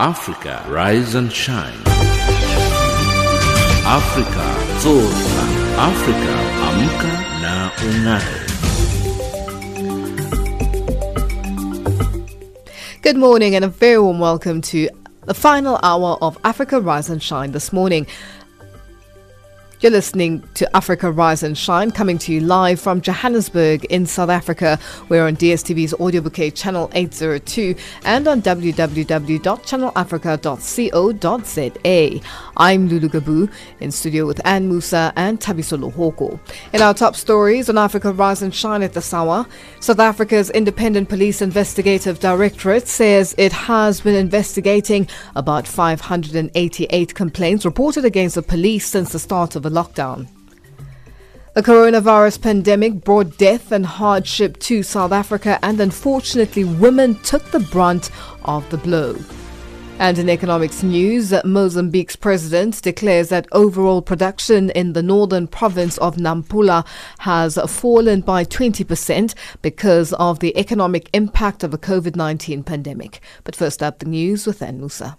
Africa, rise and shine. Africa, zorka. Africa, amka na ung'are. Good morning and a very warm welcome to the final hour of Africa Rise and Shine this morning. You're listening to Africa Rise and Shine, coming to you live from Johannesburg in South Africa. We're on DSTV's audio bouquet channel 802 and on www.channelafrica.co.za. I'm Lulu Gabu in studio with Anne Musa and Tabiso Lohoko. In our top stories on Africa Rise and Shine at the hour, South Africa's Independent Police Investigative Directorate says it has been investigating about 588 complaints reported against the police since the start of the lockdown. The coronavirus pandemic brought death and hardship to South Africa, and unfortunately, women took the brunt of the blow. And in economics news, Mozambique's president declares that overall production in the northern province of Nampula has fallen by 20% because of the economic impact of the COVID 19 pandemic. But first up, the news with Ann Musa.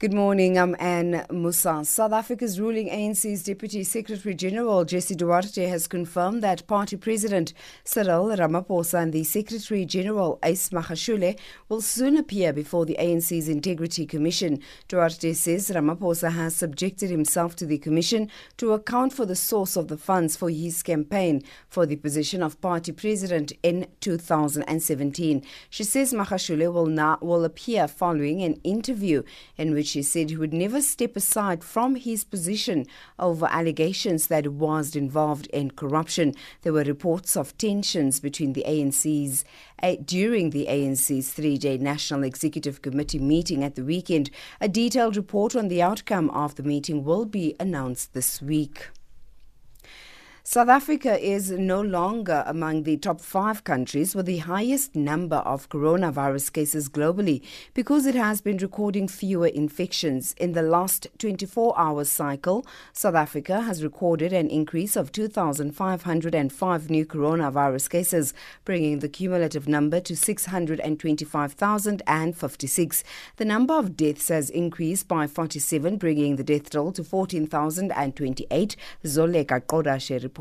Good morning, I'm Anne Musa. South Africa's ruling ANC's Deputy Secretary General Jesse Duarte has confirmed that party president Cyril Ramaphosa and the Secretary General Ace Magashule will soon appear before the ANC's Integrity Commission. Duarte says Ramaphosa has subjected himself to the commission to account for the source of the funds for his campaign for the position of party president in 2017. She says Magashule will now will appear following an interview in which he said he would never step aside from his position over allegations that he was involved in corruption. There were reports of tensions between the ANC's uh, during the ANC's three-day National Executive Committee meeting at the weekend. A detailed report on the outcome of the meeting will be announced this week. South Africa is no longer among the top five countries with the highest number of coronavirus cases globally because it has been recording fewer infections. In the last 24 hour cycle, South Africa has recorded an increase of 2,505 new coronavirus cases, bringing the cumulative number to 625,056. The number of deaths has increased by 47, bringing the death toll to 14,028. Zoleka Kodashe reports.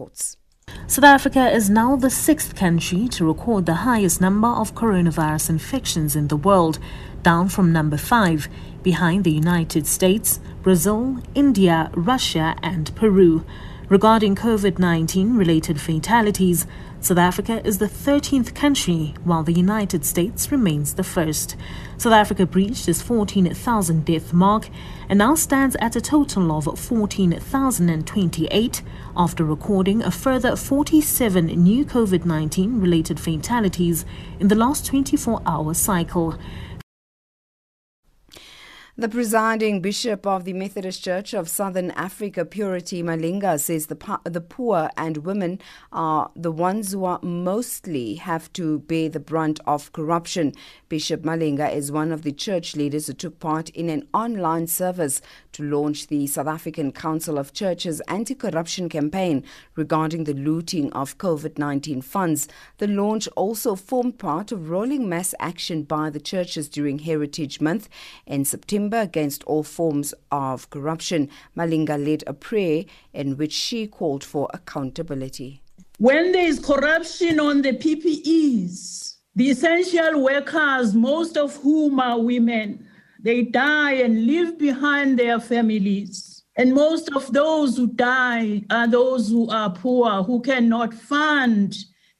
South Africa is now the sixth country to record the highest number of coronavirus infections in the world, down from number five, behind the United States, Brazil, India, Russia, and Peru. Regarding COVID 19 related fatalities, South Africa is the 13th country, while the United States remains the first. South Africa breached its 14,000 death mark and now stands at a total of 14,028 after recording a further 47 new COVID 19 related fatalities in the last 24 hour cycle. The presiding bishop of the Methodist Church of Southern Africa, Purity Malinga, says the, the poor and women are the ones who are mostly have to bear the brunt of corruption. Bishop Malinga is one of the church leaders who took part in an online service to launch the South African Council of Churches anti corruption campaign regarding the looting of COVID 19 funds. The launch also formed part of rolling mass action by the churches during Heritage Month in September against all forms of corruption. Malinga led a prayer in which she called for accountability. When there is corruption on the PPEs, the essential workers, most of whom are women, they die and leave behind their families. And most of those who die are those who are poor, who cannot fund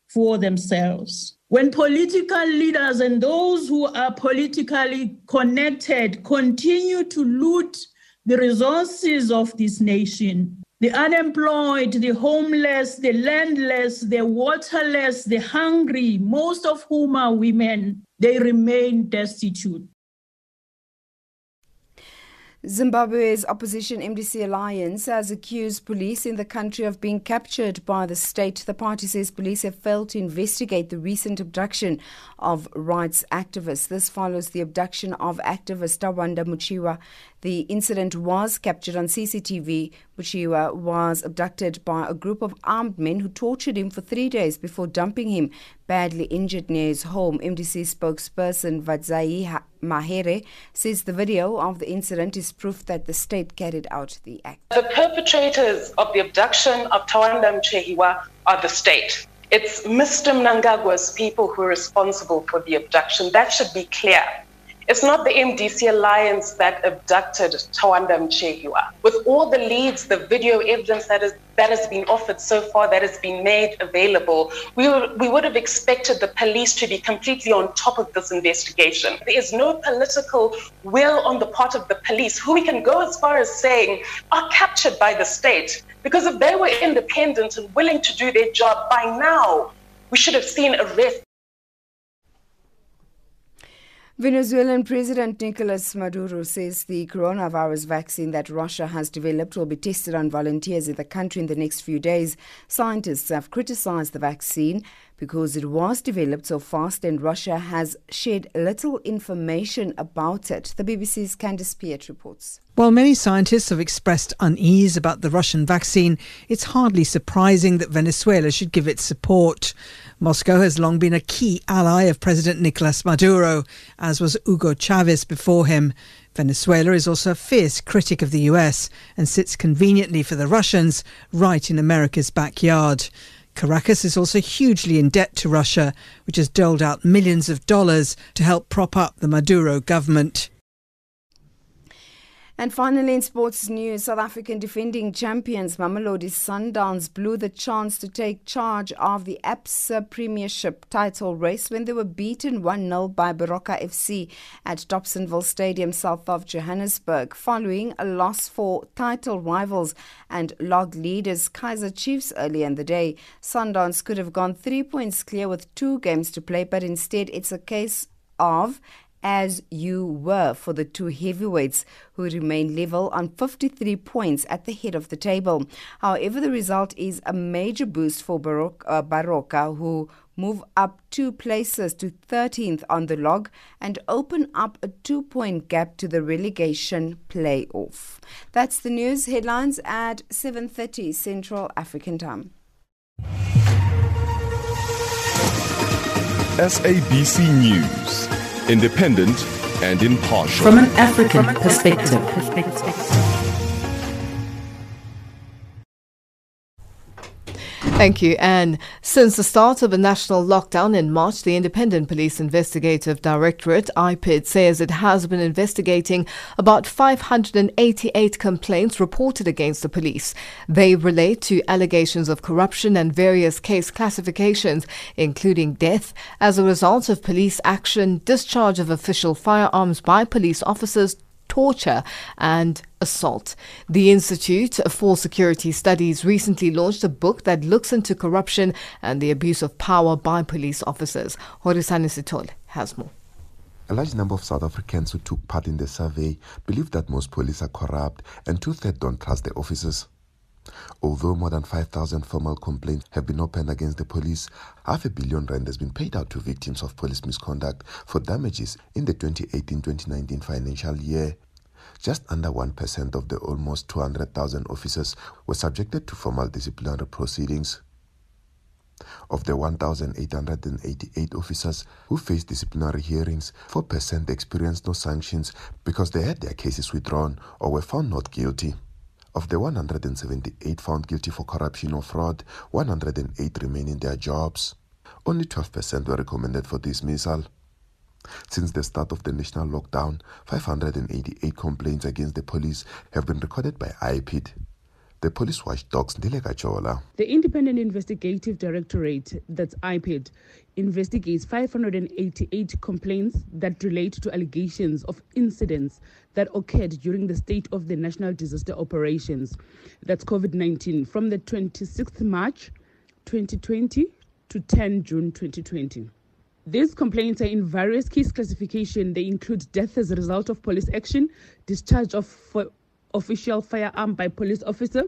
for themselves. When political leaders and those who are politically connected continue to loot the resources of this nation, the unemployed, the homeless, the landless, the waterless, the hungry, most of whom are women, they remain destitute. Zimbabwe's opposition MDC alliance has accused police in the country of being captured by the state. The party says police have failed to investigate the recent abduction of rights activists. This follows the abduction of activist Tawanda Muchehiwa the incident was captured on CCTV. Muchehiwa uh, was abducted by a group of armed men who tortured him for three days before dumping him badly injured near his home. MDC spokesperson Fadzayi Mahere says the video of the incident is proof that the state carried out the act. The perpetrators of the abduction of Tawanda Muchehiwa are the state. It's Mr. Mnangagwa's people who are responsible for the abduction. That should be clear. It's not the MDC Alliance that abducted Tawanda Muchehiwa. With all the leads, the video evidence that, is, that has been offered so far, that has been made available, we, were, we would have expected the police to be completely on top of this investigation. There is no political will on the part of the police, who we can go as far as saying are captured by the state. Because if they were independent and willing to do their job by now, we should have seen arrests Venezuelan President Nicolas Maduro says the coronavirus vaccine that Russia has developed will be tested on volunteers in the country in the next few days. Scientists have criticized the vaccine because it was developed so fast and Russia has shared little information about it. The BBC's Candace Piette reports. While many scientists have expressed unease about the Russian vaccine, it's hardly surprising that Venezuela should give its support. Moscow has long been a key ally of President Nicolas Maduro, as was Hugo Chavez before him. Venezuela is also a fierce critic of the US and sits conveniently for the Russians right in America's backyard. Caracas is also hugely in debt to Russia, which has doled out millions of dollars to help prop up the Maduro government. And finally, in sports news, South African defending champions Mamelodi Sundowns blew the chance to take charge of the ABSA Premiership title race when they were beaten 1 0 by Baroka FC at Dobsonville Stadium, south of Johannesburg, following a loss for title rivals and log leaders Kaizer Chiefs earlier in the day. Sundowns could have gone three points clear with two games to play, but instead it's a case of as you were for the two heavyweights who remain level on 53 points at the head of the table. However, the result is a major boost for Baroka, uh, Baroka who move up two places to 13th on the log and open up a two point gap to the relegation playoff. That's the news headlines at 7:30 Central African Time. SABC News, independent and impartial. From an African perspective. Thank you. And since the start of the national lockdown in March, the Independent Police Investigative Directorate, IPID, says it has been investigating about 588 complaints reported against the police. They relate to allegations of corruption and various case classifications, including death as a result of police action, discharge of official firearms by police officers, torture and assault. The Institute for Security Studies recently launched a book that looks into corruption and the abuse of power by police officers. Horisani Sitole has more. A large number of South Africans who took part in the survey believe that most police are corrupt and two thirds don't trust their officers. Although more than 5,000 formal complaints have been opened against the police, half a billion rand has been paid out to victims of police misconduct for damages in the 2018-2019 financial year. Just under 1% of the almost 200,000 officers were subjected to formal disciplinary proceedings. Of the 1,888 officers who faced disciplinary hearings, 4% experienced no sanctions because they had their cases withdrawn or were found not guilty. Of the 178 found guilty for corruption or fraud, 108 remain in their jobs. Only 12% were recommended for dismissal. Since the start of the national lockdown, 588 complaints against the police have been recorded by IPID. The police watchdog's Ndile Chola. The Independent Investigative Directorate, that's IPID, investigates 588 complaints that relate to allegations of incidents that occurred during the state of the national disaster operations, that's COVID 19, from the 26th March 2020 to 10 June 2020. These complaints are in various case classification. They include death as a result of police action, discharge of official firearm by police officer,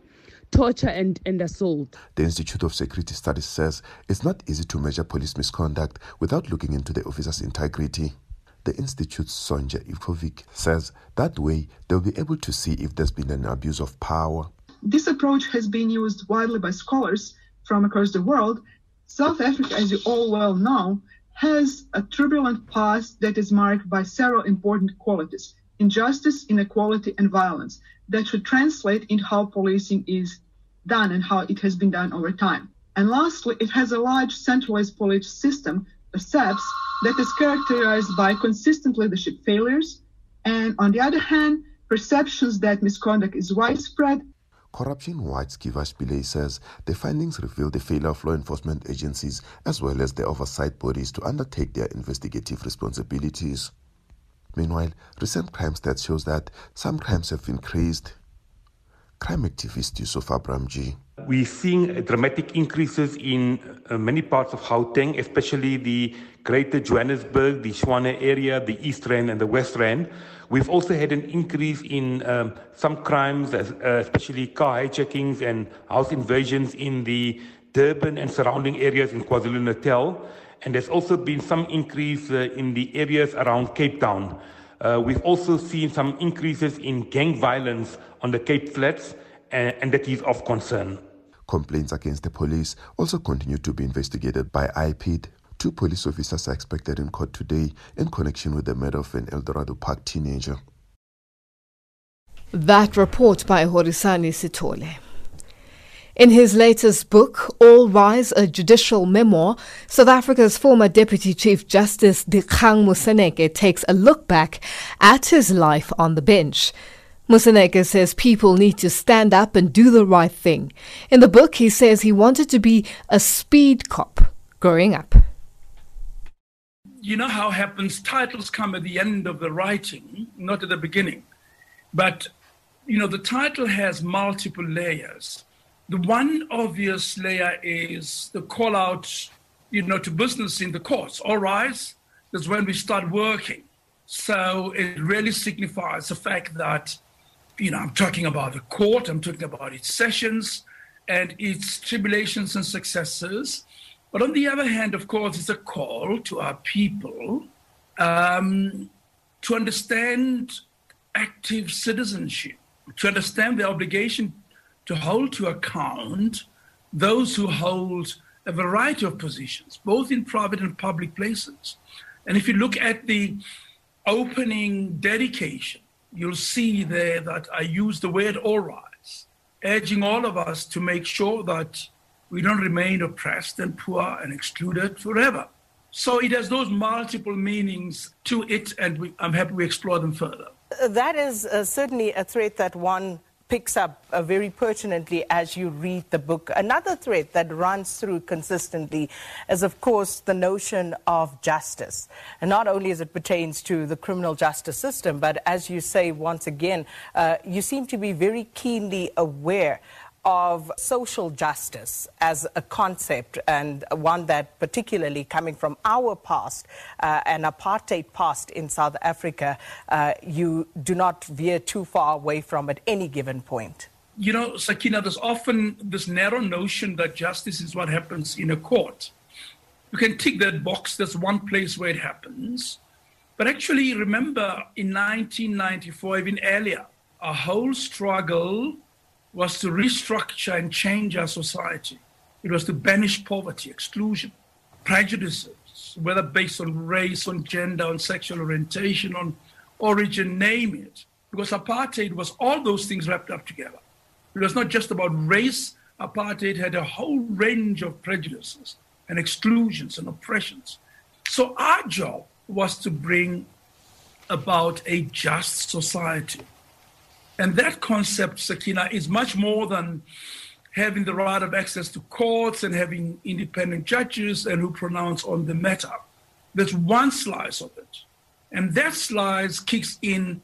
torture and, and assault. The Institute of Security Studies says it's not easy to measure police misconduct without looking into the officer's integrity. The Institute's Sonja Ivkovic says that way they'll be able to see if there's been an abuse of power. This approach has been used widely by scholars from across the world. South Africa, as you all well know, has a turbulent past that is marked by several important qualities injustice, inequality, and violence that should translate into how policing is done and how it has been done over time. And lastly, it has a large centralized police system, SAPS, that is characterized by consistent leadership failures, and on the other hand, perceptions that misconduct is widespread Corruption Watch Pillay says the findings reveal the failure of law enforcement agencies as well as the oversight bodies to undertake their investigative responsibilities. Meanwhile, recent crime stats shows that some crimes have increased. Crime activist Yusuf Abramjee. We're seeing dramatic increases in uh, many parts of Gauteng, especially the Greater Johannesburg, the Tshwane area, the East Rand, and the West Rand. We've also had an increase in um, some crimes, uh, especially car hijackings and house invasions in the Durban and surrounding areas in KwaZulu Natal. And there's also been some increase uh, in the areas around Cape Town. Uh, we've also seen some increases in gang violence on the Cape Flats, and, and that is of concern. Complaints against the police also continue to be investigated by IPID. Two police officers are expected in court today in connection with the murder of an Eldorado Park teenager. That report by Horisani Sitole. In his latest book, All Rise, a judicial memoir, South Africa's former Deputy Chief Justice Dikgang Moseneke takes a look back at his life on the bench. Moseneke says people need to stand up and do the right thing. In the book, he says he wanted to be a speed cop growing up. You know how happens, titles come at the end of the writing, not at the beginning. But, you know, the title has multiple layers. The one obvious layer is the call out, you know, to business in the courts. All rise, that's when we start working. So it really signifies the fact that, you know, I'm talking about the court, I'm talking about its sessions and its tribulations and successes. But on the other hand, of course, it's a call to our people um, to understand active citizenship, to understand the obligation to hold to account those who hold a variety of positions, both in private and public places. And if you look at the opening dedication, you'll see there that I use the word all rise, urging all of us to make sure that we don't remain oppressed and poor and excluded forever. So it has those multiple meanings to it, and we, I'm happy we explore them further. That is uh, certainly a threat that one picks up uh, very pertinently as you read the book. Another thread that runs through consistently is, of course, the notion of justice. And not only as it pertains to the criminal justice system, but as you say once again, uh, you seem to be very keenly aware of social justice as a concept and one that particularly coming from our past, uh, an apartheid past in South Africa, uh, you do not veer too far away from at any given point. You know, Sakina, there's often this narrow notion that justice is what happens in a court. You can tick that box, there's one place where it happens. But actually, remember in 1994, even earlier, a whole struggle was to restructure and change our society. It was to banish poverty, exclusion, prejudices, whether based on race, on gender, on sexual orientation, on origin, name it. Because apartheid was all those things wrapped up together. It was not just about race, apartheid had a whole range of prejudices and exclusions and oppressions. So our job was to bring about a just society and that concept, Sakina, is much more than having the right of access to courts and having independent judges and who pronounce on the matter. There's one slice of it. And that slice kicks in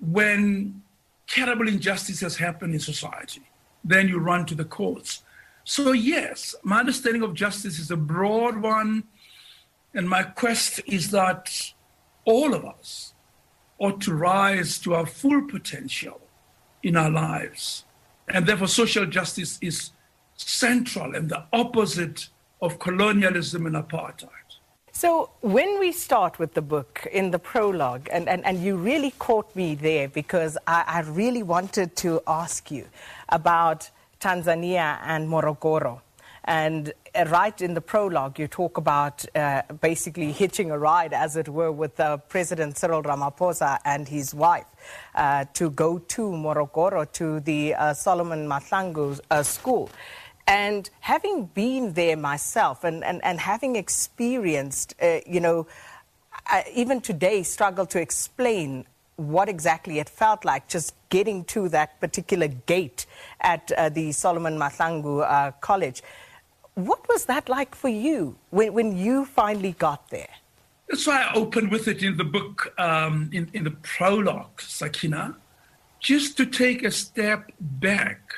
when terrible injustice has happened in society. Then you run to the courts. So, yes, my understanding of justice is a broad one. And my quest is that all of us ought to rise to our full potential in our lives. And therefore, social justice is central and the opposite of colonialism and apartheid. So, when we start with the book in the prologue, and, and, and you really caught me there because I, I really wanted to ask you about Tanzania and Morogoro. And uh, right in the prologue, you talk about uh, basically hitching a ride, as it were, with uh, President Cyril Ramaphosa and his wife uh, to go to Morogoro to the uh, Solomon Mahlangu uh, school. And having been there myself and, and, and having experienced, you know, I, even today struggle to explain what exactly it felt like just getting to that particular gate at uh, the Solomon Mahlangu uh, College. What was that like for you when, when you finally got there? That's why I opened with it in the book, um, in, in the prologue, Sakina, just to take a step back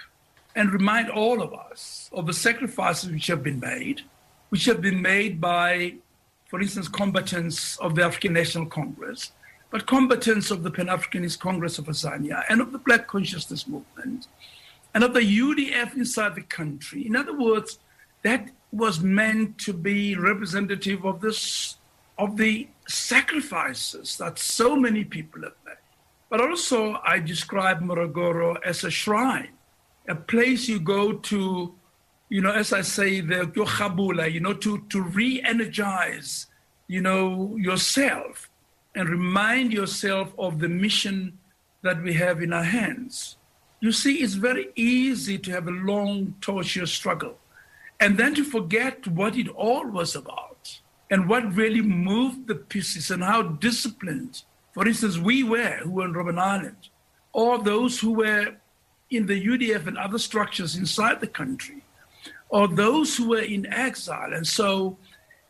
and remind all of us of the sacrifices which have been made, which have been made by, for instance, combatants of the African National Congress, but combatants of the Pan Africanist Congress of Azania and of the Black Consciousness Movement and of the UDF inside the country. In other words, that was meant to be representative of this of the sacrifices that so many people have made. But also I describe Morogoro as a shrine, a place you go to, you know, as I say, the you know, to, to re-energize, you know, yourself and remind yourself of the mission that we have in our hands. You see, it's very easy to have a long, tortuous struggle and then to forget what it all was about and what really moved the pieces and how disciplined, for instance, we were who were in Robben Island, or those who were in the UDF and other structures inside the country, or those who were in exile. And so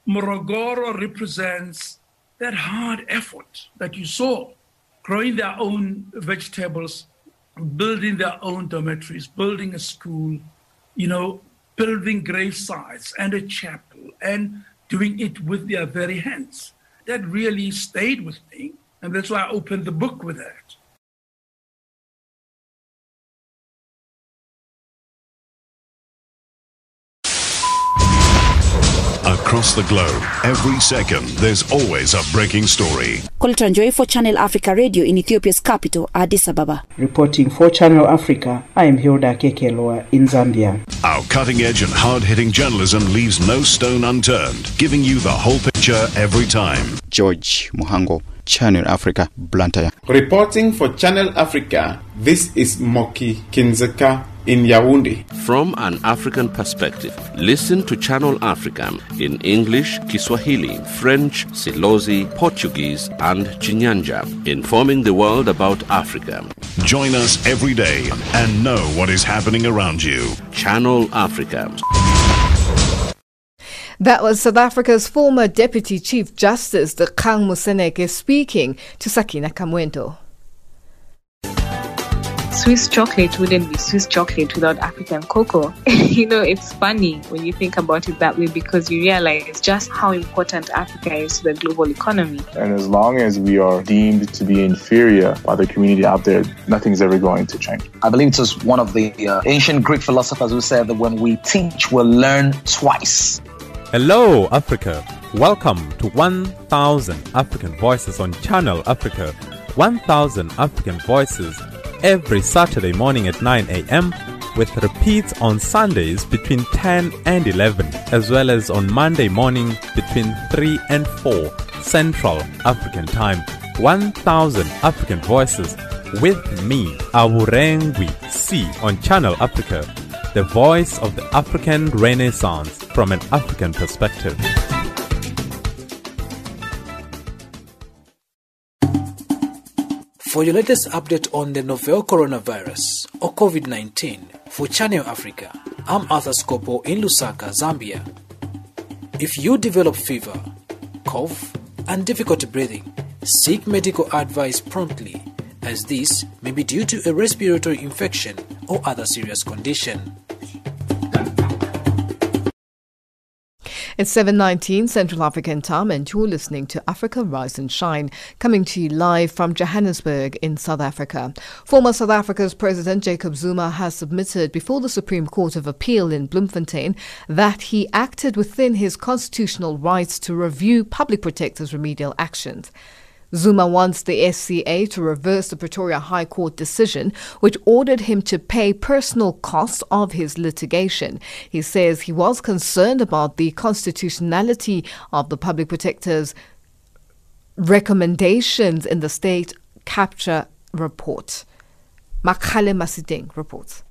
Morogoro represents that hard effort that you saw, growing their own vegetables, building their own dormitories, building a school, you know, building grave sites and a chapel and doing it with their very hands. That really stayed with me. And that's why I opened the book with that. Across the globe, every second, there's always a breaking story. Colton Joy for Channel Africa Radio in Ethiopia's capital, Addis Ababa. Reporting for Channel Africa, I am Hilda Kekeloa in Zambia. Our cutting edge and hard hitting journalism leaves no stone unturned, giving you the whole picture every time. George Muhango, Channel Africa, Blantyre. Reporting for Channel Africa, this is Moki Kindzeka in Yaoundé. From an African perspective, listen to Channel Africa in English, Kiswahili, French, Silozi, Portuguese, and Chinyanja, informing the world about Africa. Join us every day and know what is happening around you. Channel Africa. That was South Africa's former Deputy Chief Justice, Dikgang Moseneke, speaking to Sakina Kamwendo. Swiss chocolate wouldn't be Swiss chocolate without African cocoa. you know, it's funny when you think about it that way because you realize just how important Africa is to the global economy. And as long as we are deemed to be inferior by the community out there, nothing's ever going to change. I believe it was one of the uh, ancient Greek philosophers who said that when we teach, we'll learn twice. Hello, Africa. Welcome to 1000 African Voices on Channel Africa. 1000 African Voices every Saturday morning at 9 a.m. with repeats on Sundays between 10 and 11, as well as on Monday morning between 3 and 4 Central African Time. 1000 African Voices with me, Awurengwi C on Channel Africa, the voice of the African Renaissance from an African perspective. For your latest update on the novel coronavirus or COVID 19 for Channel Africa, I'm Arthur Scopo in Lusaka, Zambia. If you develop fever, cough, and difficulty breathing, seek medical advice promptly, as this may be due to a respiratory infection or other serious condition. It's 7:19 Central African Time and you're listening to Africa Rise and Shine coming to you live from Johannesburg in South Africa. Former South Africa's President Jacob Zuma has submitted before the Supreme Court of Appeal in Bloemfontein that he acted within his constitutional rights to review public protectors' remedial actions. Zuma wants the SCA to reverse the Pretoria High Court decision, which ordered him to pay personal costs of his litigation. He says he was concerned about the constitutionality of the public protector's recommendations in the state capture report. Makhale Masideng reports.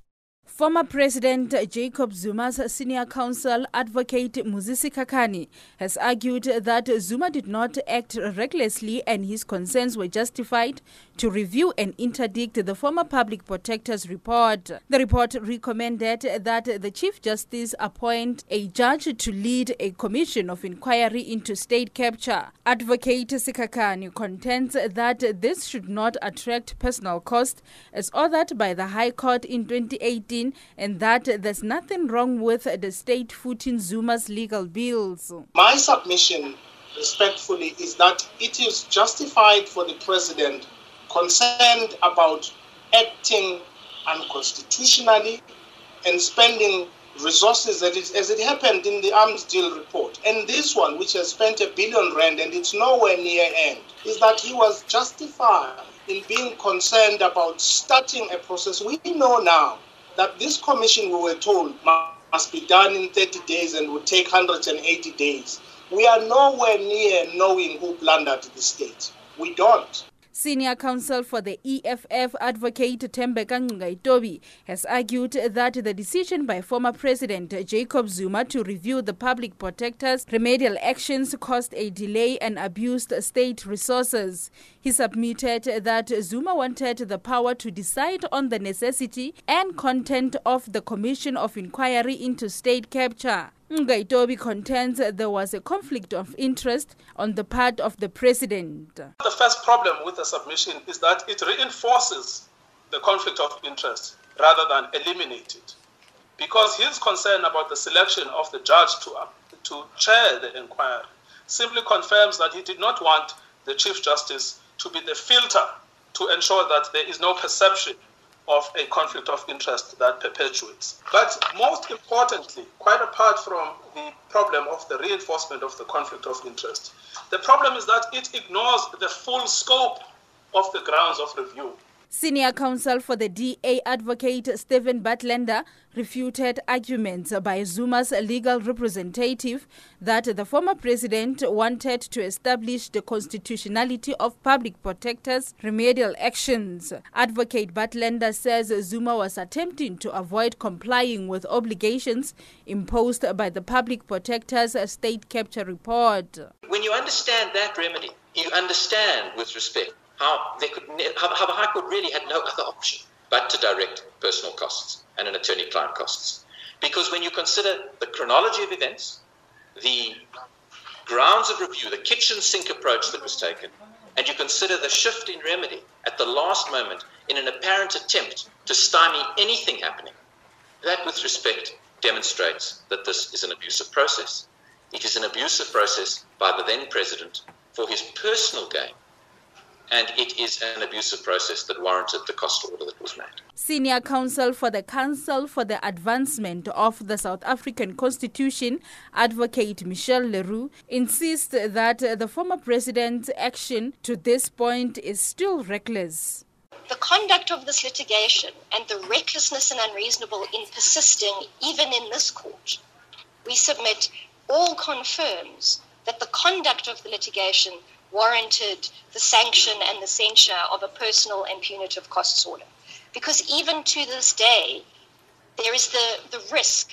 Former President Jacob Zuma's senior counsel, advocate Muzi Sikhakhane, has argued that Zuma did not act recklessly and his concerns were justified to review and interdict the former public protector's report. The report recommended that the Chief Justice appoint a judge to lead a commission of inquiry into state capture. Advocate Sikhakhane contends that this should not attract personal cost as ordered by the High Court in 2018 and that there's nothing wrong with the state footing Zuma's legal bills. My submission, respectfully, is that it is justified for the president concerned about acting unconstitutionally and spending resources that is, as it happened in the arms deal report. And this one, which has spent a billion rand and it's nowhere near end, is that he was justified in being concerned about starting a process. We know now that this commission, we were told, must be done in 30 days and would take 180 days. We are nowhere near knowing who plundered the state. We don't. Senior counsel for the EFF advocate Tembeka Ngcukaitobi has argued that the decision by former President Jacob Zuma to review the public protector's remedial actions caused a delay and abused state resources. He submitted that Zuma wanted the power to decide on the necessity and content of the Commission of Inquiry into State Capture. Ngcukaitobi contends there was a conflict of interest on the part of the president. The first problem with the submission is that it reinforces the conflict of interest rather than eliminate it. Because his concern about the selection of the judge to, uh, to chair the inquiry simply confirms that he did not want the Chief Justice to be the filter to ensure that there is no perception of a conflict of interest that perpetuates. But most importantly, quite apart from the problem of the reinforcement of the conflict of interest, the problem is that it ignores the full scope of the grounds of review. Senior counsel for the DA advocate Stephen Budlender refuted arguments by Zuma's legal representative that the former president wanted to establish the constitutionality of public protectors' remedial actions. Advocate Budlender says Zuma was attempting to avoid complying with obligations imposed by the public protector's state capture report. When you understand that remedy, you understand with respect how they could how, the High Court really had no other option but to direct personal costs and an attorney-client costs. Because when you consider the chronology of events, the grounds of review, the kitchen sink approach that was taken, and you consider the shift in remedy at the last moment in an apparent attempt to stymie anything happening, that, with respect, demonstrates that this is an abusive process. It is an abusive process by the then president for his personal gain and it is an abusive process that warranted the cost order that was made. Senior counsel for the Council for the Advancement of the South African Constitution, Advocate Michelle le Roux, insists that the former president's action to this point is still reckless. The conduct of this litigation and the recklessness and unreasonable in persisting, even in this court, we submit, all confirms that the conduct of the litigation warranted the sanction and the censure of a personal and punitive costs order. Because even to this day, there is the, the risk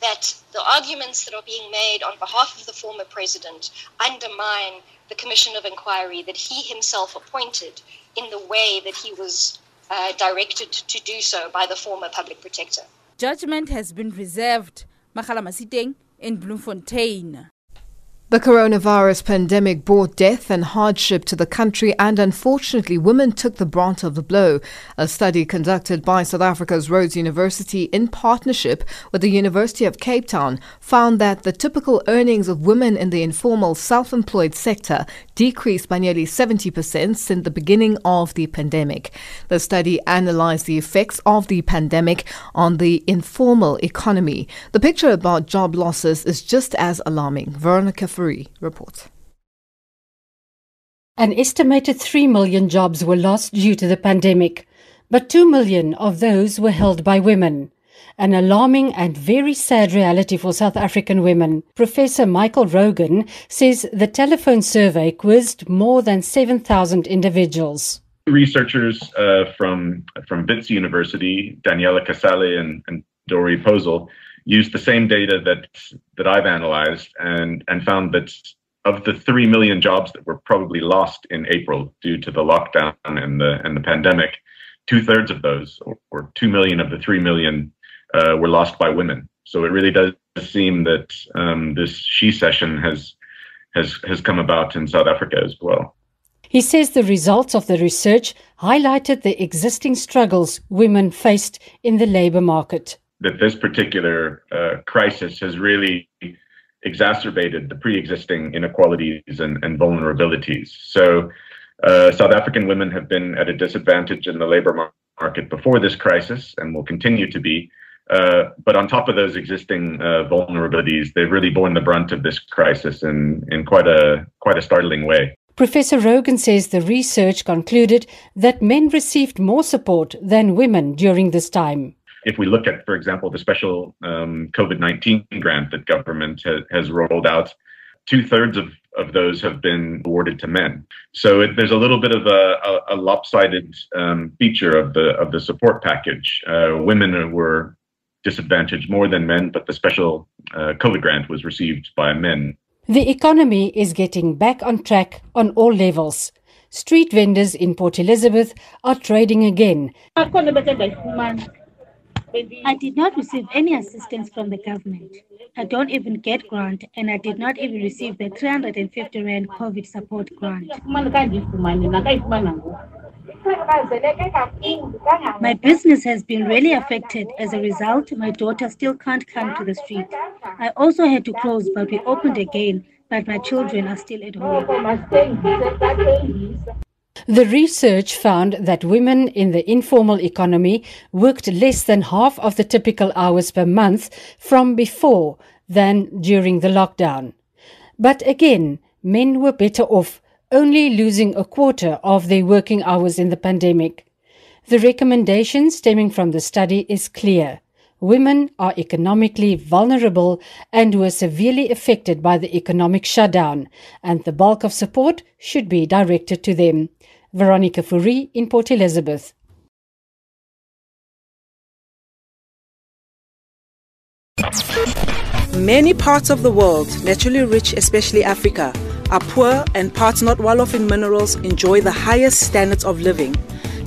that the arguments that are being made on behalf of the former president undermine the commission of inquiry that he himself appointed in the way that he was uh, directed to do so by the former public protector. Judgment has been reserved. Makhala in Bloemfontein. The coronavirus pandemic brought death and hardship to the country, and unfortunately, women took the brunt of the blow. A study conducted by South Africa's Rhodes University in partnership with the University of Cape Town found that the typical earnings of women in the informal self employed sector decreased by nearly 70% since the beginning of the pandemic. The study analyzed the effects of the pandemic on the informal economy. The picture about job losses is just as alarming. Veronica Fourie reports. An estimated 3 million jobs were lost due to the pandemic, but 2 million of those were held by women. An alarming and very sad reality for South African women. Professor Michael Rogan says the telephone survey quizzed more than 7,000 individuals. Researchers uh, from, from Wits University, Daniela Casale and, and Dorrit Posel, used the same data that that I've analyzed and and found that of the three million jobs that were probably lost in April due to the lockdown and the and the pandemic, two thirds of those, or, or two million of the three million, uh, were lost by women. So it really does seem that um, this shecession has has has come about in South Africa as well. He says the results of the research highlighted the existing struggles women faced in the labour market that this particular uh, crisis has really exacerbated the pre-existing inequalities and, and vulnerabilities. So, uh, South African women have been at a disadvantage in the labor market before this crisis, and will continue to be. Uh, but on top of those existing uh, vulnerabilities, they've really borne the brunt of this crisis in, in quite a quite a startling way. Professor Rogan says the research concluded that men received more support than women during this time if we look at, for example, the special um, COVID 19 grant that government ha- has rolled out, two thirds of, of those have been awarded to men. So it, there's a little bit of a, a, a lopsided um, feature of the of the support package. Uh, women were disadvantaged more than men, but the special uh, COVID grant was received by men. The economy is getting back on track on all levels. Street vendors in Port Elizabeth are trading again. I did not receive any assistance from the government. I don't even get grant, and I did not even receive the 350 rand COVID support grant. My business has been really affected. As a result, my daughter still can't come to the street. I also had to close, but we opened again, but my children are still at home. The research found that women in the informal economy worked less than half of the typical hours per month from before than during the lockdown. But again, men were better off, only losing a quarter of their working hours in the pandemic. The recommendation stemming from the study is clear. Women are economically vulnerable and were severely affected by the economic shutdown, and the bulk of support should be directed to them. Veronica Fourie in Port Elizabeth. Many parts of the world, naturally rich, especially Africa, are poor and parts not well off in minerals enjoy the highest standards of living.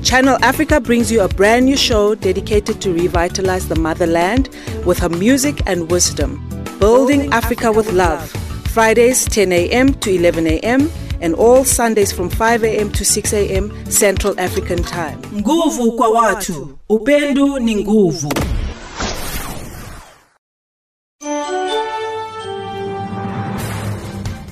Channel Africa brings you a brand new show dedicated to revitalize the motherland with her music and wisdom. Building Africa with Love. Fridays 10 a.m. to 11 a.m. and all Sundays from 5 a.m. to 6 a.m. Central African Time. Nguvu kwa watu. Upendo ni nguvu.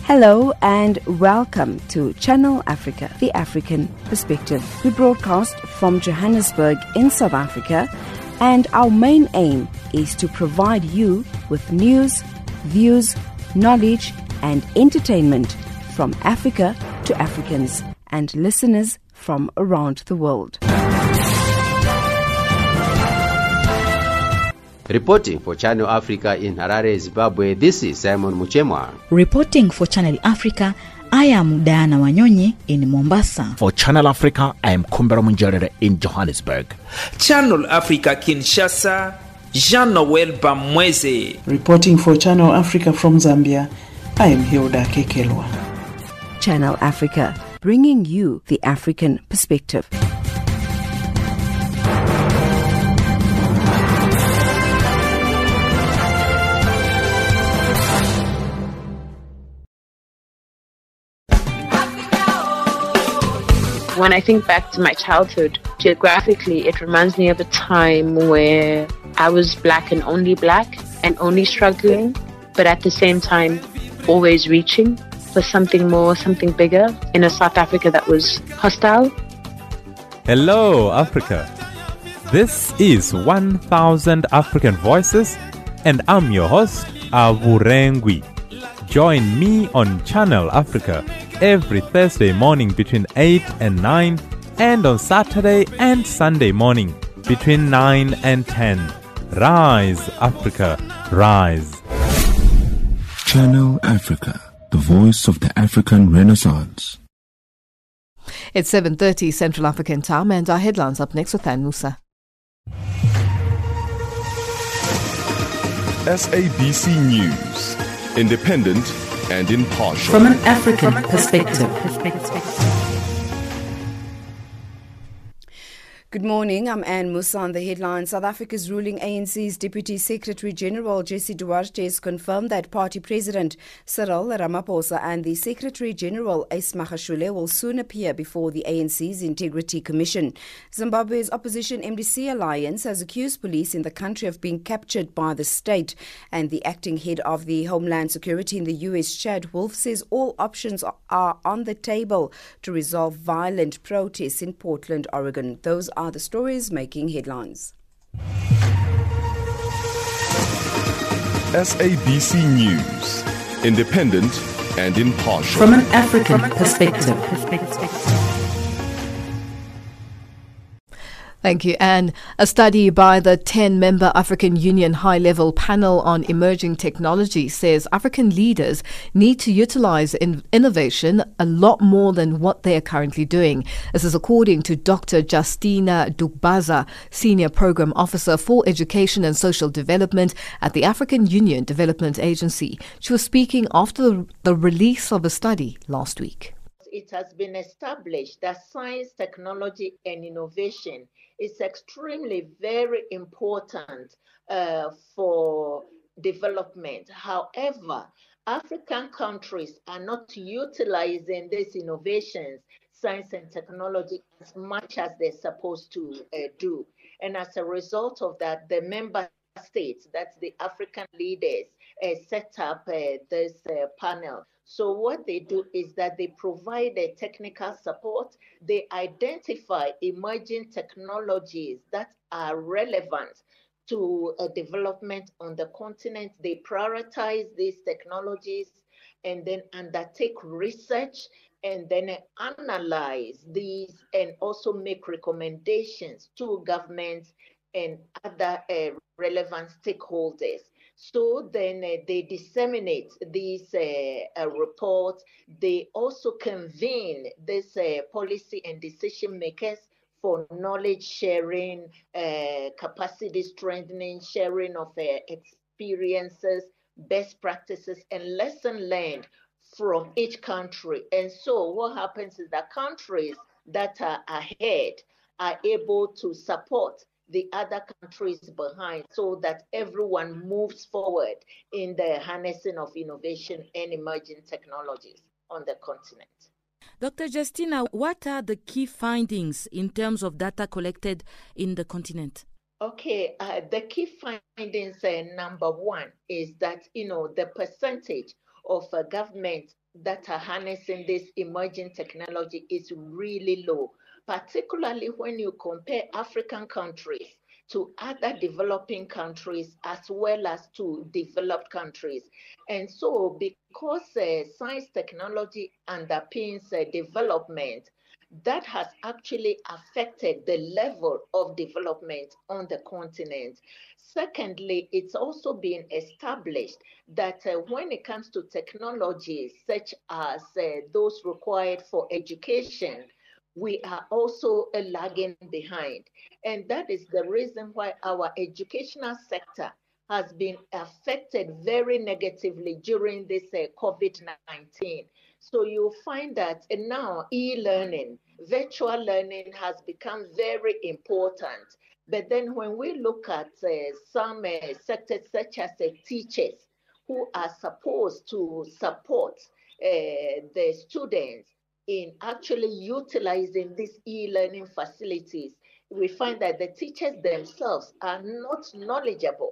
Hello and welcome to Channel Africa, the African perspective. We broadcast from Johannesburg in South Africa, and our main aim is to provide you with news, views, knowledge, and entertainment from Africa to Africans and listeners from around the world. Reporting for Channel Africa in Harare, Zimbabwe, this is Simon Muchemwa. Reporting for Channel Africa, I am Diana Wanyonyi in Mombasa. For Channel Africa, I am Kumbera Munjerere in Johannesburg. Channel Africa Kinshasa, Jean-Noel Bamweze. Reporting for Channel Africa from Zambia, I am Hilda Kekelwa. Channel Africa, bringing you the African perspective. When I think back to my childhood, geographically, it reminds me of a time where I was black and only black and only struggling, but at the same time, always reaching for something more, something bigger in a South Africa that was hostile. Hello, Africa. This is 1000 African Voices, and I'm your host, Avurengwi. Join me on Channel Africa every Thursday morning between 8 and 9, and on Saturday and Sunday morning between 9 and 10. Rise, Africa, rise. Channel Africa, the voice of the African Renaissance. It's 7.30 Central African time and our headlines up next with Ann Musa. SABC News. Independent and impartial. From an African perspective. Good morning. I'm Anne Musa on the headline. South Africa's ruling ANC's Deputy Secretary General Jesse Duarte has confirmed that party president Cyril Ramaphosa and the Secretary General Ace Magashule will soon appear before the ANC's Integrity Commission. Zimbabwe's opposition MDC alliance has accused police in the country of being captured by the state. And the acting head of the Homeland Security in the US, Chad Wolf, says all options are on the table to resolve violent protests in Portland, Oregon. Those are the stories making headlines. SABC News. Independent and impartial. From an African perspective. Thank you, Anne. A study by the 10 member African Union High Level Panel on Emerging Technology says African leaders need to utilize in- innovation a lot more than what they are currently doing. This is according to Dr. Justina Dugbazah, Senior Program Officer for Education and Social Development at the African Union Development Agency. She was speaking after the, the release of a study last week. It has been established that science, technology, and innovation is extremely very important uh, for development. However, African countries are not utilizing these innovations, science and technology, as much as they're supposed to uh, do. And as a result of that, the member states, that's the African leaders, uh, set up uh, this uh, panel So what they do is that they provide a technical support. They identify emerging technologies that are relevant to development on the continent. They prioritize these technologies and then undertake research and then analyze these and also make recommendations to governments and other uh, relevant stakeholders. So then uh, they disseminate these uh, uh reports. They also convene these uh, policy and decision makers for knowledge sharing, uh, capacity strengthening, sharing of experiences, best practices, and lesson learned from each country. And so what happens is that countries that are ahead are able to support the other countries behind so that everyone moves forward in the harnessing of innovation and emerging technologies on the continent. Dr. Justina, what are the key findings in terms of data collected in the continent? Okay, uh, the key findings, uh, number one, is that you know the percentage of uh, government that are harnessing this emerging technology is really low, particularly when you compare African countries to other developing countries as well as to developed countries. And so, because uh, science technology underpins uh, development, that has actually affected the level of development on the continent. Secondly, it's also been established that uh, when it comes to technologies such as uh, those required for education, we are also uh, lagging behind. And that is the reason why our educational sector has been affected very negatively during this uh, COVID 19. So you'll find that now e learning, virtual learning has become very important. But then when we look at uh, some uh, sectors such as uh, teachers who are supposed to support uh, the students in actually utilizing these e-learning facilities, we find that the teachers themselves are not knowledgeable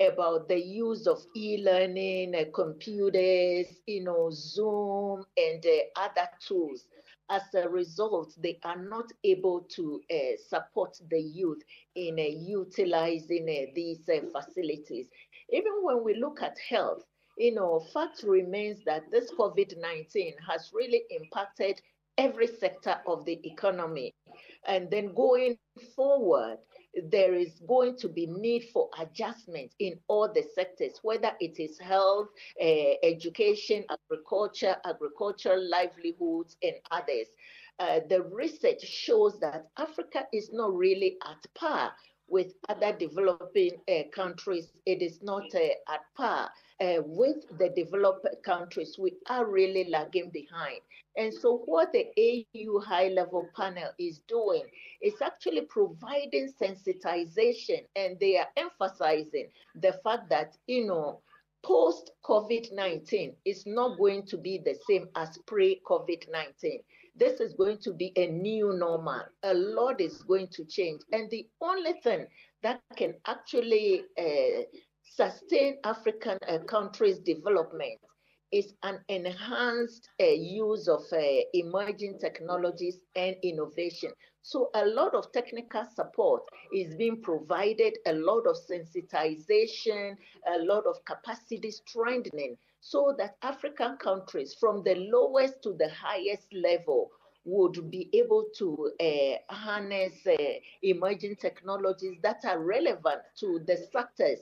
about the use of e-learning, uh, computers, you know, Zoom, and uh, other tools. As a result, they are not able to uh, support the youth in uh, utilizing uh, these uh, facilities. Even when we look at health, you know, fact remains that this COVID 19 has really impacted every sector of the economy. And then going forward, there is going to be need for adjustment in all the sectors, whether it is health, uh, education, agriculture, agricultural livelihoods, and others. Uh, the research shows that Africa is not really at par with other developing uh, countries. It is not uh, at par uh, with the developed countries, we are really lagging behind. And so, what the AU high level panel is doing is actually providing sensitization, and they are emphasizing the fact that, you know, post COVID 19 is not going to be the same as pre COVID 19. This is going to be a new normal. A lot is going to change. And the only thing that can actually uh, sustain African uh, countries' development is an enhanced uh, use of uh, emerging technologies and innovation. So, a lot of technical support is being provided, a lot of sensitization, a lot of capacity strengthening, so that African countries, from the lowest to the highest level, would be able to uh, harness uh, emerging technologies that are relevant to the sectors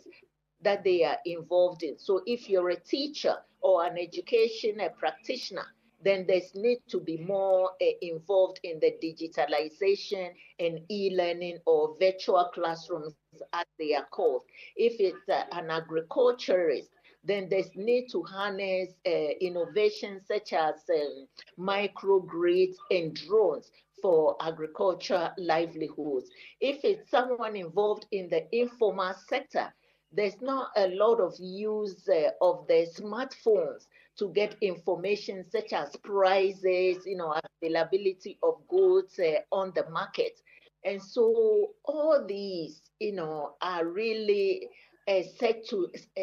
that they are involved in. So if you're a teacher or an education a practitioner, then there's need to be more uh, involved in the digitalization and e-learning or virtual classrooms as they are called. If it's uh, an agriculturist, then there's need to harness uh, innovations such as um, microgrids and drones for agriculture livelihoods. If it's someone involved in the informal sector, there's not a lot of use uh, of the smartphones to get information such as prices, you know, availability of goods uh, on the market. And so all these, you know, are really uh, set to uh,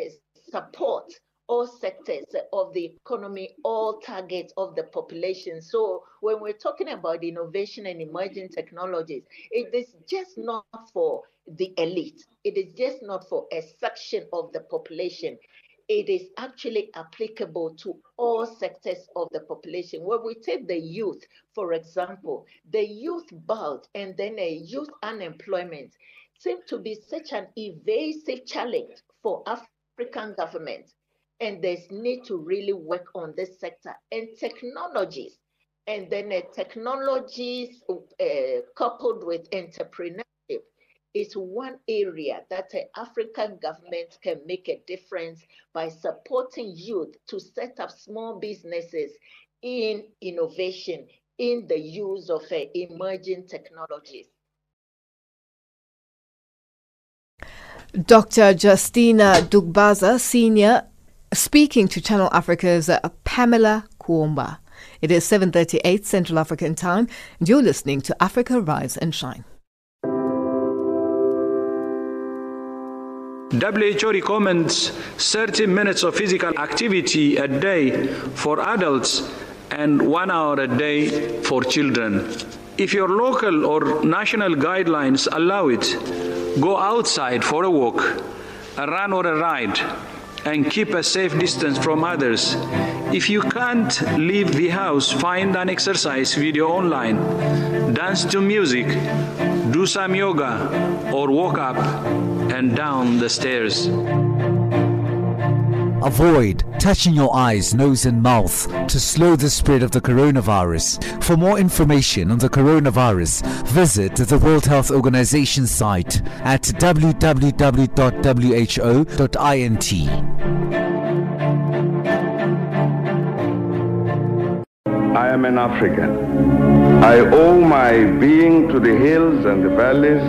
support all sectors of the economy, all targets of the population. So when we're talking about innovation and emerging technologies, it is just not for the elite. It is just not for a section of the population. It is actually applicable to all sectors of the population. When we take the youth, for example, the youth bulge and then a youth unemployment seem to be such an evasive challenge for African governments and there's need to really work on this sector. And technologies and then uh, technologies uh, coupled with entrepreneurship is one area that an African government can make a difference by supporting youth to set up small businesses in innovation in the use of uh, emerging technologies Dr. Justina Dugbazah, Senior speaking to Channel Africa's uh, Pamela Kuomba. It is 7:38 Central African Time, and you're listening to Africa Rise and Shine. WHO recommends 30 minutes of physical activity a day for adults and one hour a day for children. If your local or national guidelines allow it, go outside for a walk, a run, or a ride and keep a safe distance from others. If you can't leave the house, find an exercise video online, dance to music, do some yoga, or walk up and down the stairs. Avoid touching your eyes, nose, and mouth to slow the spread of the coronavirus. For more information on the coronavirus, visit the World Health Organization site at www.who.int. I am an African. I owe my being to the hills and the valleys,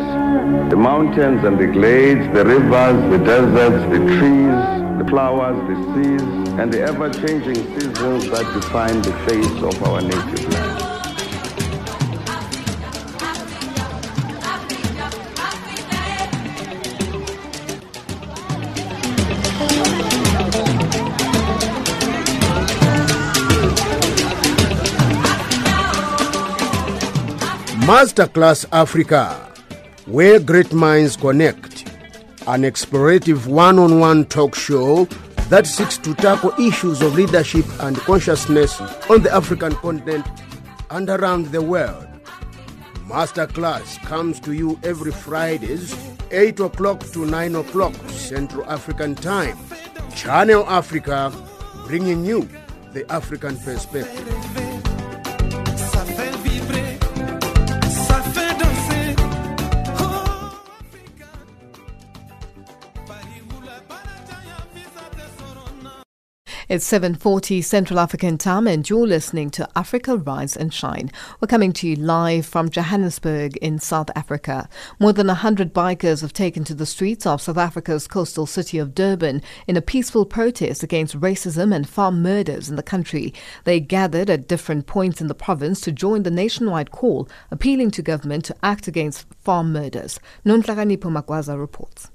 the mountains and the glades, the rivers, the deserts, the trees, the flowers, the seas, and the ever-changing seasons that define the face of our native land. Masterclass Africa, where great minds connect. An explorative one on one talk show that seeks to tackle issues of leadership and consciousness on the African continent and around the world. Masterclass comes to you every Fridays, 8 o'clock to 9 o'clock Central African Time. Channel Africa, bringing you the African perspective. It's 7:40 Central African Time and you're listening to Africa Rise and Shine. We're coming to you live from Johannesburg in South Africa. More than 100 bikers have taken to the streets of South Africa's coastal city of Durban in a peaceful protest against racism and farm murders in the country. They gathered at different points in the province to join the nationwide call appealing to government to act against farm murders. Nonhlakanipho Magwaza reports.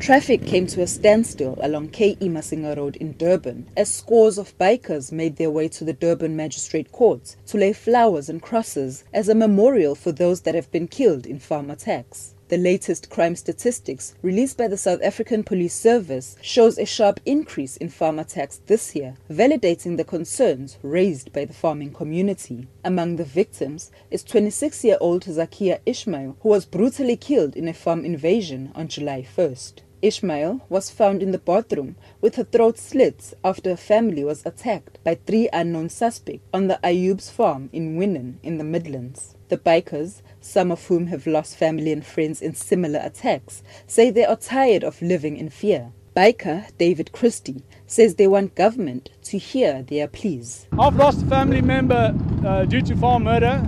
Traffic came to a standstill along K.E. Masinga Road in Durban as scores of bikers made their way to the Durban Magistrate Court to lay flowers and crosses as a memorial for those that have been killed in farm attacks. The latest crime statistics released by the South African Police Service shows a sharp increase in farm attacks this year, validating the concerns raised by the farming community. Among the victims is 26-year-old Zakia Ishmael, who was brutally killed in a farm invasion on July 1st. Ishmael was found in the bathroom with her throat slit after her family was attacked by three unknown suspects on the Ayub's farm in Weenen in the Midlands. The bikers, some of whom have lost family and friends in similar attacks, say they are tired of living in fear. Biker David Christie says they want government to hear their pleas. I've lost a family member uh, due to farm murder,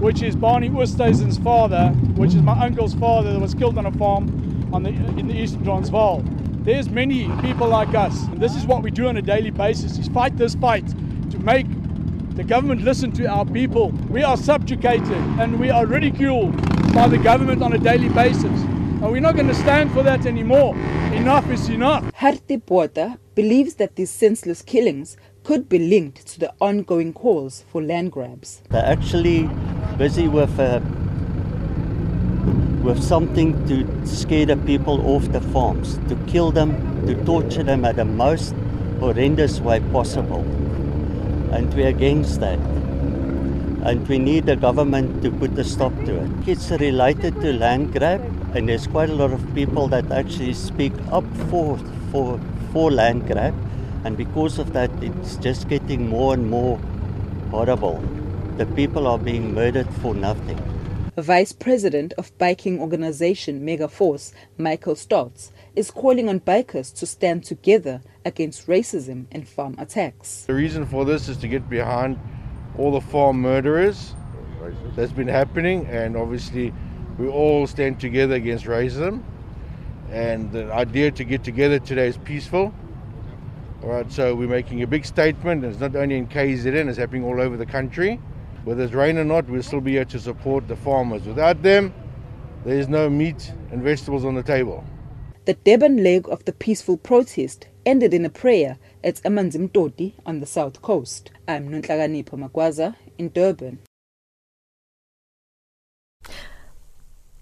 which is Barney Oosthuizen's father, which is my uncle's father that was killed on a farm on the, in the Eastern Transvaal. There's many people like us, and this is what we do on a daily basis, is fight this fight to make the government listen to our people. We are subjugated and we are ridiculed by the government on a daily basis. And we're not going to stand for that anymore. Enough is enough. Harti Bota believes that these senseless killings could be linked to the ongoing calls for land grabs. They're actually busy with uh, with something to scare the people off the farms, to kill them, to torture them at the most horrendous way possible. And we're against that. And we need the government to put a stop to it. It's related to land grab, and there's quite a lot of people that actually speak up for, for, for land grab. And because of that, it's just getting more and more horrible. The people are being murdered for nothing. Vice President of biking organization Megaforce, Michael Stotts, is calling on bikers to stand together against racism and farm attacks. The reason for this is to get behind all the farm murderers that's been happening, and obviously, we all stand together against racism. And the idea to get together today is peaceful. All right, so we're making a big statement, it's not only in KZN, it's happening all over the country. Whether it's rain or not, we'll still be here to support the farmers. Without them, there is no meat and vegetables on the table. The Durban leg of the peaceful protest ended in a prayer at Amanzimtoti on the south coast. I'm Nonhlakanipho Magwaza in Durban.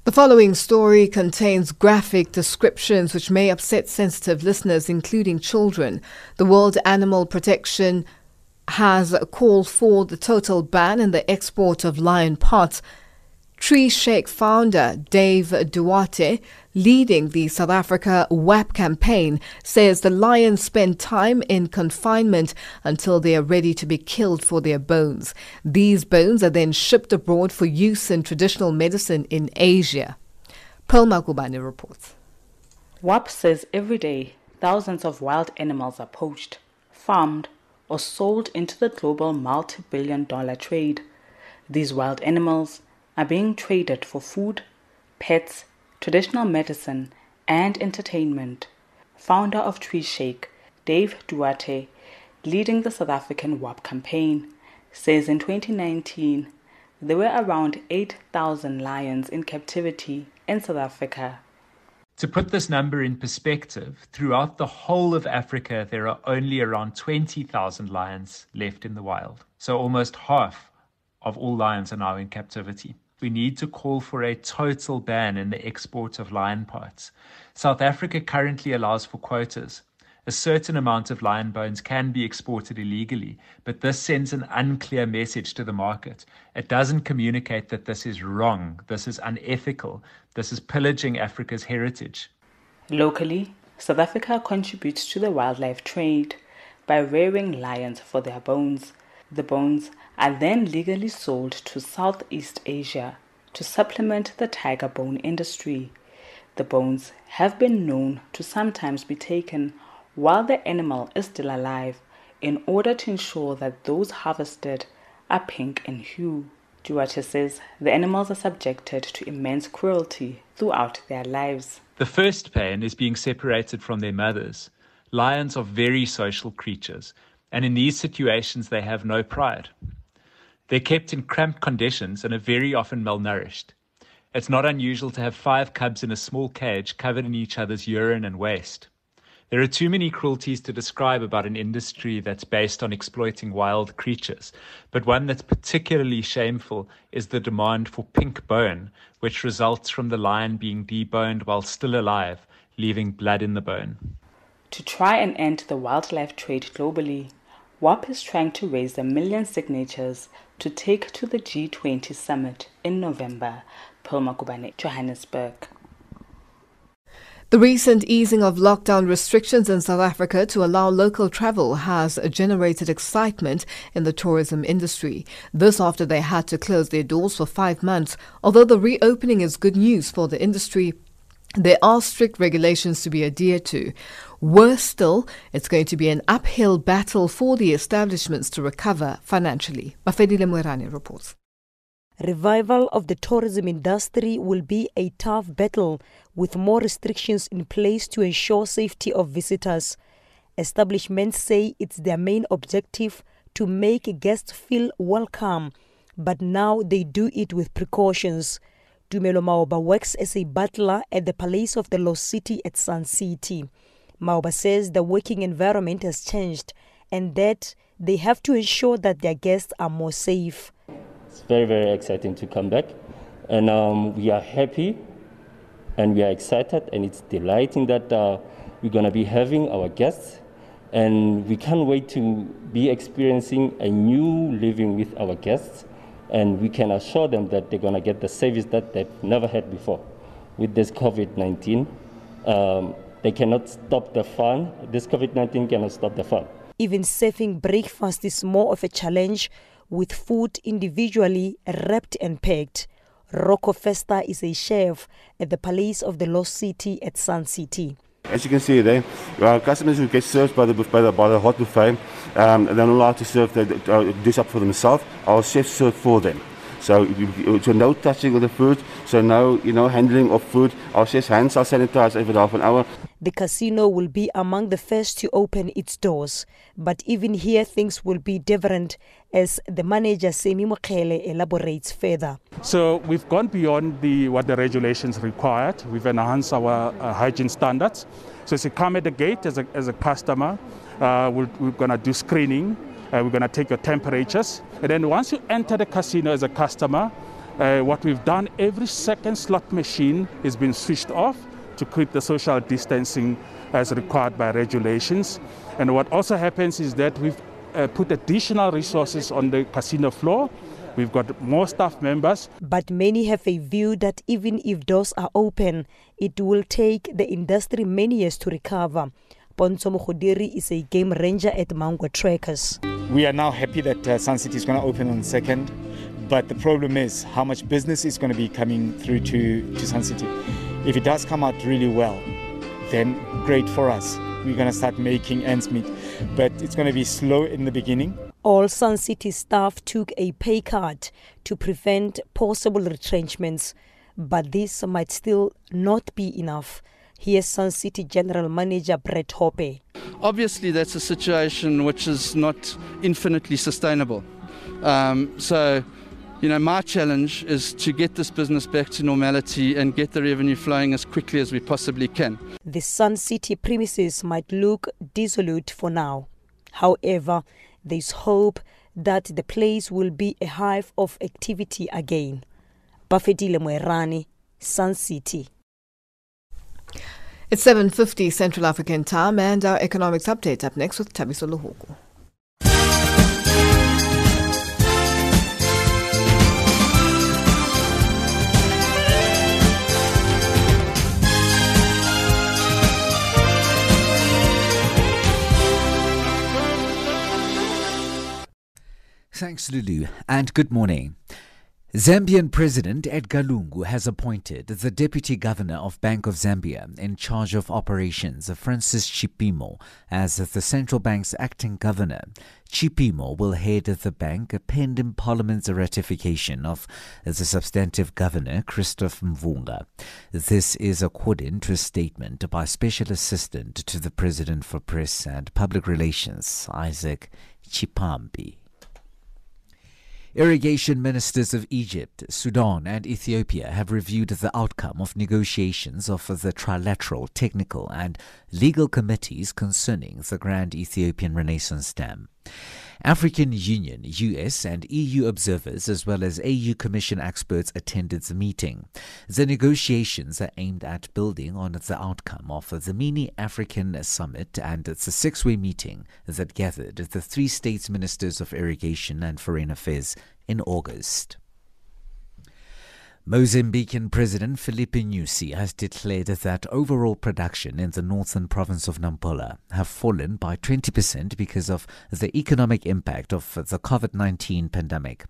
The following story contains graphic descriptions which may upset sensitive listeners, including children. The World Animal Protection has called for the total ban in the export of lion parts. Treeshake founder Dave Duarte, leading the South Africa WAP campaign, says the lions spend time in confinement until they are ready to be killed for their bones. These bones are then shipped abroad for use in traditional medicine in Asia. Pearl Makubane reports. WAP says every day thousands of wild animals are poached, farmed, or sold into the global multi billion dollar trade. These wild animals are being traded for food, pets, traditional medicine, and entertainment. Founder of Treeshake, Dave Duarte, leading the South African WAP campaign, says in 2019 there were around 8,000 lions in captivity in South Africa. To put this number in perspective, throughout the whole of Africa, there are only around 20,000 lions left in the wild. So almost half of all lions are now in captivity. We need to call for a total ban in the export of lion parts. South Africa currently allows for quotas. A certain amount of lion bones can be exported illegally, but this sends an unclear message to the market. It doesn't communicate that this is wrong, this is unethical, this is pillaging Africa's heritage. Locally, South Africa contributes to the wildlife trade by rearing lions for their bones. The bones are then legally sold to Southeast Asia to supplement the tiger bone industry. The bones have been known to sometimes be taken while the animal is still alive in order to ensure that those harvested are pink in hue. Duarte says the animals are subjected to immense cruelty throughout their lives. The first pain is being separated from their mothers. Lions are very social creatures, and in these situations they have no pride. They're kept in cramped conditions and are very often malnourished. It's not unusual to have five cubs in a small cage covered in each other's urine and waste. There are too many cruelties to describe about an industry that's based on exploiting wild creatures, but one that's particularly shameful is the demand for pink bone, which results from the lion being deboned while still alive, leaving blood in the bone. To try and end the wildlife trade globally, WAP is trying to raise a million signatures to take to the G20 summit in November. Pearl Makubane, Johannesburg. The recent easing of lockdown restrictions in South Africa to allow local travel has generated excitement in the tourism industry. This after they had to close their doors for five months. Although the reopening is good news for the industry, there are strict regulations to be adhered to. Worse still, it's going to be an uphill battle for the establishments to recover financially. Mafedile Mwerane reports. Revival of the tourism industry will be a tough battle with more restrictions in place to ensure safety of visitors. Establishments say it's their main objective to make guests feel welcome, but now they do it with precautions. Dumelo Maoba works as a butler at the Palace of the Lost City at Sun City. Maoba says the working environment has changed and that they have to ensure that their guests are more safe. It's very, very exciting to come back. And um, we are happy and we are excited, and it's delighting that uh, we're going to be having our guests. And we can't wait to be experiencing a new living with our guests. And we can assure them that they're going to get the service that they've never had before. With this COVID 19, um, they cannot stop the fun. This COVID 19 cannot stop the fun. Even serving breakfast is more of a challenge with food individually wrapped and packed. Rocco Festa is a chef at the Palace of the Lost City at Sun City. As you can see there, our customers who get served by the, by the, by the hot buffet, um, they're not allowed to serve, the, uh, dish up for themselves. Our chefs serve for them. So, so no touching of the food, so no you know handling of food. Our chefs' hands are sanitized every half an hour. The casino will be among the first to open its doors, but even here things will be different as the manager Semi Mokhele elaborates further. So we've gone beyond the what the regulations required. We've enhanced our uh, hygiene standards. So as you come at the gate as a, as a customer, uh, we're, we're going to do screening. Uh, we're going to take your temperatures. And then once you enter the casino as a customer, uh, what we've done, every second slot machine is been switched off to keep the social distancing as required by regulations. And what also happens is that we've uh, put additional resources on the casino floor. We've got more staff members. But many have a view that even if doors are open, it will take the industry many years to recover. Ponzo Mukhodiri is a game ranger at Mankwe Trackers. We are now happy that uh, Sun City is going to open on the second, but the problem is how much business is going to be coming through to, to Sun City. If it does come out really well, then great for us. We're going to start making ends meet, but it's going to be slow in the beginning. All Sun City staff took a pay cut to prevent possible retrenchments, but this might still not be enough. Here's Sun City General Manager Brett Hoppe. Obviously, that's a situation which is not infinitely sustainable. Um, so, you know, my challenge is to get this business back to normality and get the revenue flowing as quickly as we possibly can. The Sun City premises might look dissolute for now. However, there's hope that the place will be a hive of activity again. Bafetile Mwerani, Sun City. It's 7.50 Central African time and our economics update up next with Tabiso Luhuku. Thanks, Lulu, and good morning. Zambian President Edgar Lungu has appointed the Deputy Governor of Bank of Zambia in charge of operations, Francis Chipimo, as the central bank's acting governor. Chipimo will head the bank pending Parliament's ratification of the substantive governor, Christoph Mvunga. This is according to a statement by Special Assistant to the President for Press and Public Relations, Isaac Chipampe. Irrigation ministers of Egypt, Sudan, and Ethiopia have reviewed the outcome of negotiations of the trilateral, technical, and legal committees concerning the Grand Ethiopian Renaissance Dam. African Union, US, and EU observers, as well as AU Commission experts, attended the meeting. The negotiations are aimed at building on the outcome of the Mini African Summit and the six way meeting that gathered the three states ministers of irrigation and foreign affairs in August. Mozambican President Filipe Nyusi has declared that overall production in the northern province of Nampula have fallen by 20% because of the economic impact of the COVID-19 pandemic.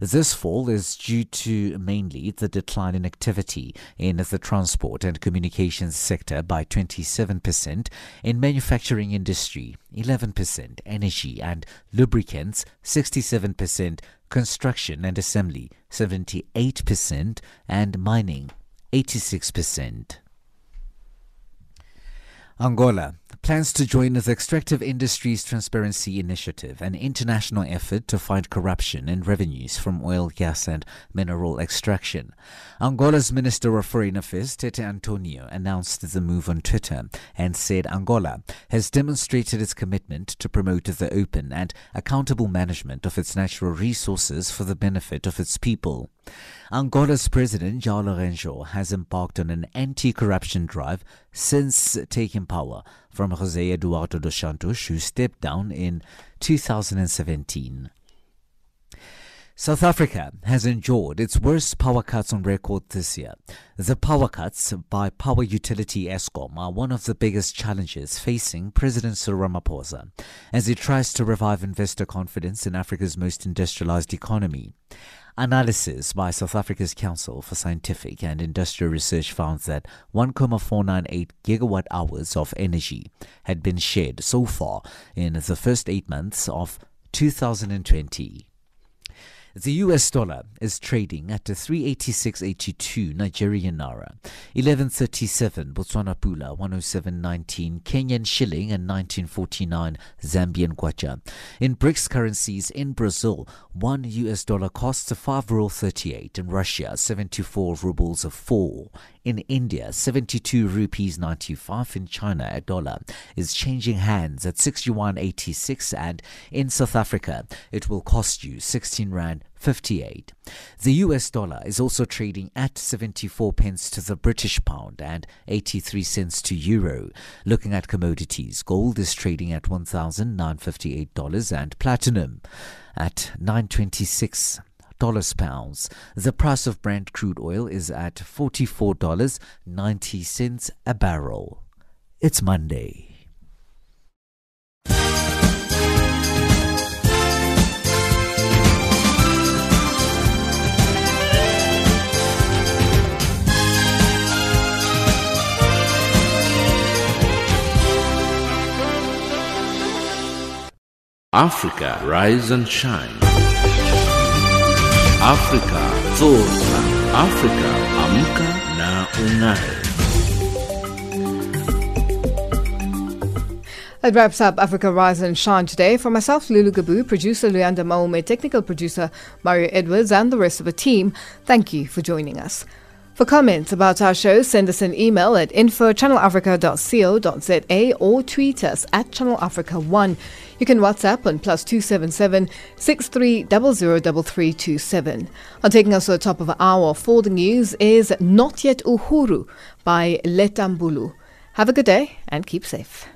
This fall is due to mainly the decline in activity in the transport and communications sector by 27%, in manufacturing industry 11%, energy and lubricants 67%, construction and assembly 78%, and mining 86%. Angola. Plans to join the Extractive Industries Transparency Initiative, an international effort to fight corruption and revenues from oil, gas, and mineral extraction. Angola's Minister of Foreign Affairs, Tete Antonio, announced the move on Twitter and said Angola has demonstrated its commitment to promote the open and accountable management of its natural resources for the benefit of its people. Angola's President João Lourenço has embarked on an anti-corruption drive since taking power from José Eduardo dos Santos, who stepped down in 2017. South Africa has endured its worst power cuts on record this year. The power cuts by power utility Eskom are one of the biggest challenges facing President Cyril Ramaphosa as he tries to revive investor confidence in Africa's most industrialized economy. Analysis by South Africa's Council for Scientific and Industrial Research found that 1,498 gigawatt hours of energy had been shared so far in the first eight months of 2020. The US dollar is trading at 386.82 Nigerian naira, 1137 Botswana pula, 107.19 Kenyan shilling and 1949 Zambian kwacha. In BRICS currencies in Brazil, 1 US dollar costs 5 ruble 38 in Russia 74 rubles 4 in India, 72 rupees 95 in China, a dollar is changing hands at 61.86 and in South Africa it will cost you 16 rand 58. The US dollar is also trading at 74 pence to the British pound and 83 cents to euro. Looking at commodities, gold is trading at $1,958 and platinum at 926 dollars pounds. The price of Brent crude oil is at $44.90 a barrel. It's Monday. Africa, rise and shine. Afrika zorka. Africa, amka na ung'are. That wraps up Africa Rise and Shine today. For myself, Lulu Gabu, producer Luanda Maume, technical producer Mario Edwards, and the rest of the team, thank you for joining us. For comments about our show, send us an email at info.channelafrica.co.za or tweet us at Channel Africa 1. You can WhatsApp on plus 277 63003327. On taking us to the top of the hour for the news is Not Yet Uhuru by Letta Mbulu. Have a good day and keep safe.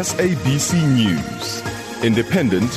SABC News, independent